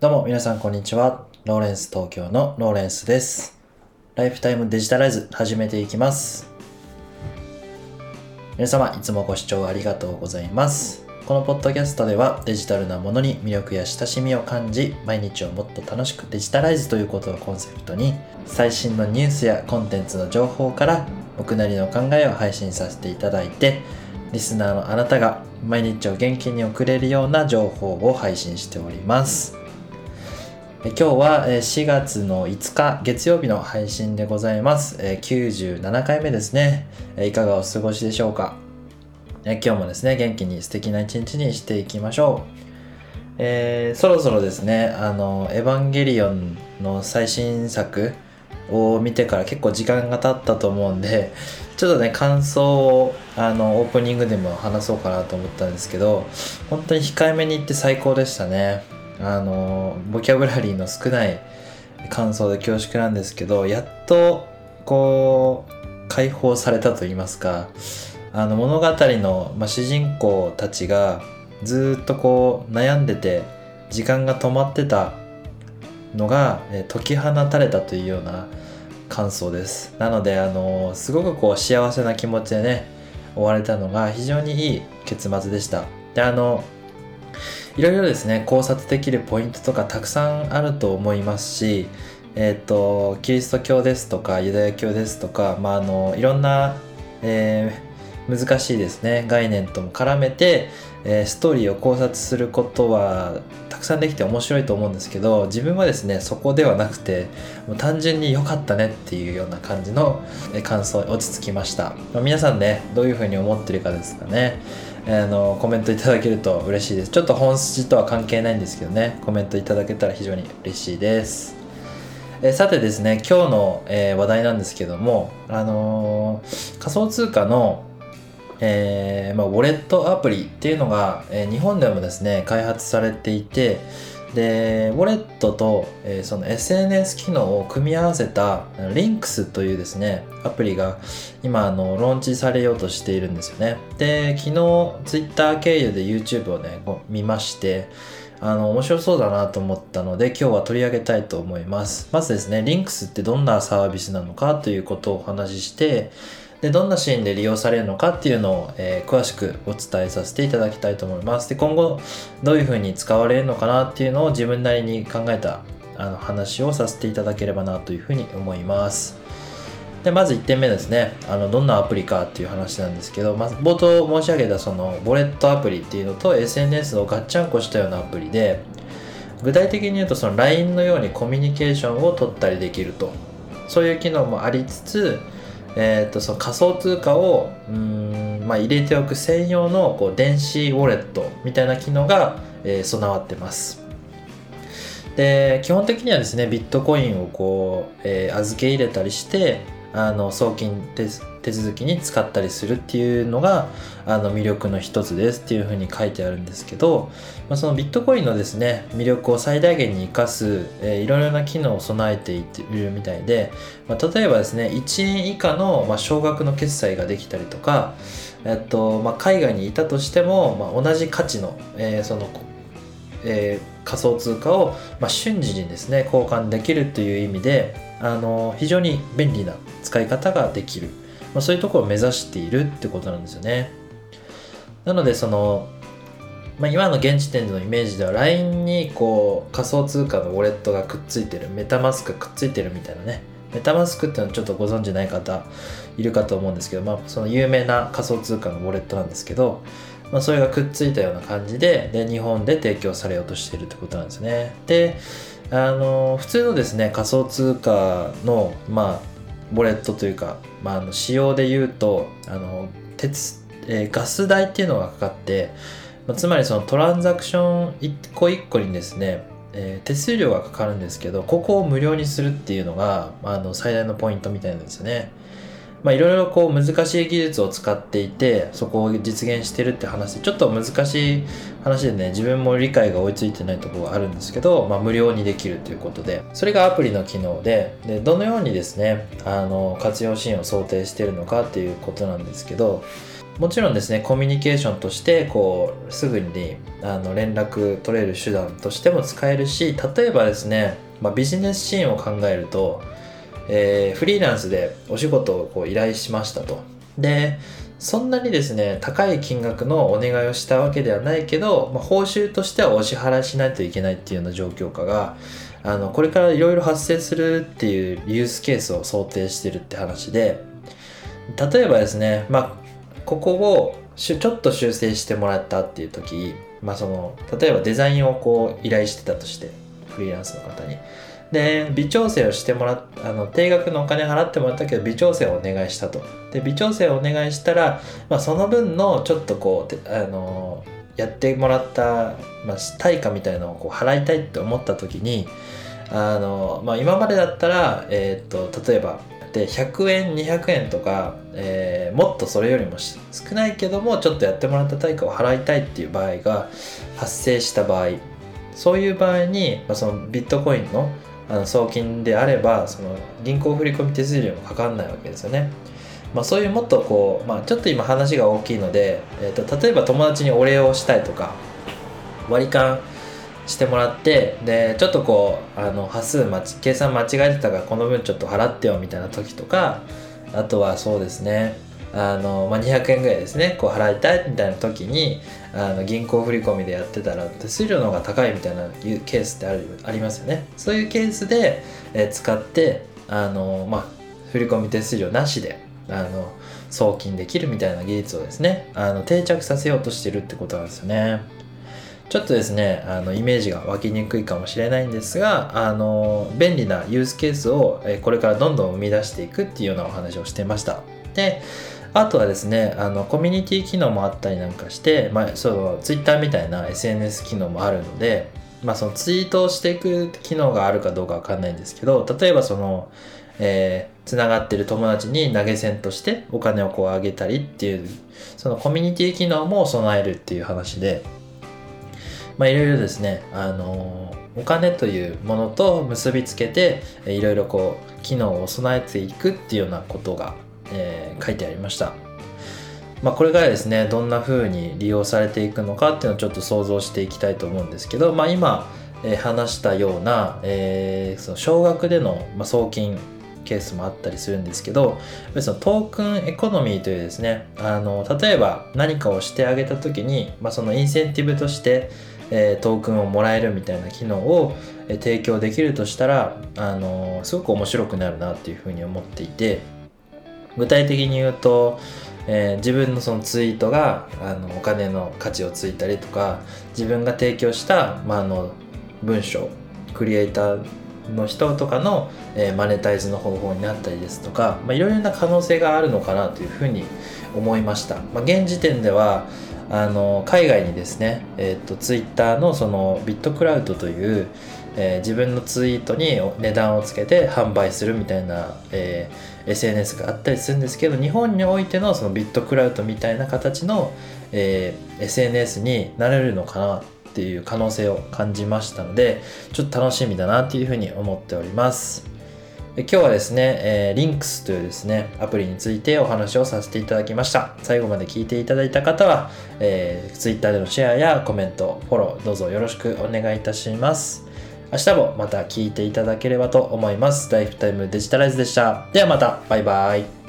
どうも皆さんこんにちは。ローレンス東京のローレンスです。ライフタイムデジタライズ始めていきます。皆様いつもご視聴ありがとうございます。このポッドキャストではデジタルなものに魅力や親しみを感じ、毎日をもっと楽しくデジタライズということをコンセプトに、最新のニュースやコンテンツの情報から僕なりの考えを配信させていただいて、リスナーのあなたが毎日を元気に送れるような情報を配信しております。今日は4月の5日月曜日の配信でございます。97回目ですね。いかがお過ごしでしょうか？今日もですね、元気に素敵な一日にしていきましょう。えーそろそろですね、あの、エヴァンゲリオンの最新作を見てから結構時間が経ったと思うんで、ちょっとね、感想をあのオープニングでも話そうかなと思ったんですけど、本当に控えめに言って最高でしたね。あの、ボキャブラリーの少ない感想で恐縮なんですけど、やっと、こう、解放されたと言いますか、あの物語の、まあ、主人公たちがずっとこう悩んでて時間が止まってたのが、え解き放たれたというような感想です。なのであのすごくこう幸せな気持ちでね終われたのが非常にいい結末でした。であのいろいろですね考察できるポイントとかたくさんあると思いますしえっ、とキリスト教ですとかユダヤ教ですとか、まあ、あのいろんな、えー難しいですね概念とも絡めて、えーストーリーを考察することはたくさんできて面白いと思うんですけど自分はですねそこではなくてもう単純に良かったねっていうような感じの感想に落ち着きました、まあ皆さんねどういうふうに思ってるかですかね。あのコメントいただけると嬉しいです。ちょっと本筋とは関係ないんですけどね。コメントいただけたら非常に嬉しいです。えさてですね今日の、えー話題なんですけどもあのー仮想通貨のえーまあ、ウォレットアプリっていうのが、え日本でもですね開発されていてでウォレットと、えーその SNS 機能を組み合わせた Links というですねアプリが今あのローンチされようとしているんですよね。で昨日 Twitter 経由で YouTube をね見ましてあの面白そうだなと思ったので今日は取り上げたいと思います。まずですね Links ってどんなサービスなのかということをお話ししてでどんなシーンで利用されるのかっていうのを、えー詳しくお伝えさせていただきたいと思います。で今後どういうふうに使われるのかなっていうのを自分なりに考えたあの話をさせていただければなというふうに思います。でまず1点目ですね。あのどんなアプリかっていう話なんですけど、まず冒頭申し上げたそのボレットアプリっていうのと SNS をガッチャンコしたようなアプリで具体的に言うとその LINE のようにコミュニケーションを取ったりできると。そういう機能もありつつえー、とその仮想通貨をうん、まあ、入れておく専用のこう電子ウォレットみたいな機能が、えー備わってます。で基本的にはですねビットコインをこう、えー預け入れたりしてあの送金です手続きに使ったりするっていうのがあの魅力の一つですっていうふうに書いてあるんですけど、まあ、そのビットコインのですね魅力を最大限に生かす、えーいろいろな機能を備えているみたいで、まあ、例えばですね1円以下の、まあ、少額の決済ができたりとか、えっとまあ、海外にいたとしても、まあ、同じ価値の,、えーそのえー仮想通貨を、まあ、瞬時にですね交換できるという意味であの非常に便利な使い方ができる、まあ、そういうところを目指しているってことなんですよね。なのでその、まあ、今の現時点でのイメージでは LINE にこう仮想通貨のウォレットがくっついてるメタマスクがくっついてるみたいなね。メタマスクっていうのはちょっとご存知ない方いるかと思うんですけど、まあ、その有名な仮想通貨のウォレットなんですけど、まあ、それがくっついたような感じでで日本で提供されようとしているってことなんですね。であの普通のですね仮想通貨のまあウォレットというか、まあ、あの仕様で言うとあの鉄、えーガス代っていうのがかかって、まあつまりそのトランザクション一個一個にですね、えー手数料がかかるんですけどここを無料にするっていうのが、まあ、あの最大のポイントみたいなんですよね。まあいろいろこう難しい技術を使っていてそこを実現してるって話ちょっと難しい話でね自分も理解が追いついてないところがあるんですけど、まあ、無料にできるということでそれがアプリの機能ででどのようにですねあの活用シーンを想定してるのかっていうことなんですけどもちろんですねコミュニケーションとしてこうすぐにあの連絡取れる手段としても使えるし例えばですね、まあ、ビジネスシーンを考えると、えー、フリーランスでお仕事をこう依頼しましたとでそんなにですね高い金額のお願いをしたわけではないけど、まあ、報酬としてはお支払いしないといけないっていうような状況下があのこれからいろいろ発生するっていうユースケースを想定してるって話で例えばですね、まあ、ここをちょっと修正してもらったっていう時、まあ、その例えばデザインをこう依頼してたとしてフリーランスの方に。で微調整をしてもらっあの定額のお金払ってもらったけど微調整をお願いしたと。で微調整をお願いしたら、まあ、その分のちょっとこうあのやってもらった、まあ、対価みたいなのをこう払いたいって思った時にあの、まあ、今までだったら、えーと、例えばで100円200円とか、えー、もっとそれよりも少ないけどもちょっとやってもらった対価を払いたいっていう場合が発生した場合そういう場合に、まあ、そのビットコインのあの送金であればその銀行振込手数料もかかんないわけですよね。まあ、そういうもっとこう、まあ、ちょっと今話が大きいので、えーと、例えば友達にお礼をしたいとか割り勘してもらってでちょっとこうあの端数まち計算間違えてたからこの分ちょっと払ってよみたいな時とかあとはそうですねあの、まあ、200円ぐらいですねこう払いたいみたいな時にあの銀行振込でやってたら手数料の方が高いみたいなケースってあるありますよね。そういうケースで、えー、使ってあの、まあ、振込手数料なしであの送金できるみたいな技術をですねあの定着させようとしてるってことなんですよね。ちょっとですねあのイメージが湧きにくいかもしれないんですがあの便利なユースケースをこれからどんどん生み出していくっていうようなお話をしてました。であとはですねあのコミュニティ機能もあったりなんかして、まあ、その Twitter みたいな SNS 機能もあるので、まあ、そのツイートをしていく機能があるかどうかわかんないんですけど例えばその、えー、つながってる友達に投げ銭としてお金をこうあげたりっていうそのコミュニティ機能も備えるっていう話でまあいろいろですねあのお金というものと結びつけていろいろこう機能を備えていくっていうようなことがえー、書いてありました。まあ、これからですねどんな風に利用されていくのかっていうのをちょっと想像していきたいと思うんですけど、まあ、今、えー、話したような、えー、その少額での、まあ、送金ケースもあったりするんですけどそのトークンエコノミーというですねあの例えば何かをしてあげた時に、まあ、そのインセンティブとして、え、トークンをもらえるみたいな機能を、提供できるとしたらあのすごく面白くなるなっていうふうに思っていて具体的に言うと、えー、自分のそのツイートがあのお金の価値をついたりとか自分が提供した、まあ、あの文章クリエイターの人とかの、えー、マネタイズの方法になったりですとか、まあ、いろいろな可能性があるのかなというふうに思いました。まあ、現時点ではあの海外にですね、えーと、ツイッターのそのビットクラウドという、えー、自分のツイートに値段をつけて販売するみたいな、えー、SNS があったりするんですけど日本においてのそのビットクラウドみたいな形の、えー、SNS になれるのかなっていう可能性を感じましたのでちょっと楽しみだなっていうふうに思っております今日はですね、えー、リンクスというですね、アプリについてお話をさせていただきました。最後まで聞いていただいた方は、えー、Twitter でのシェアやコメント、フォロー、どうぞよろしくお願いいたします。明日もまた聞いていただければと思います。ライフタイムデジタライズでした。ではまた、バイバイ。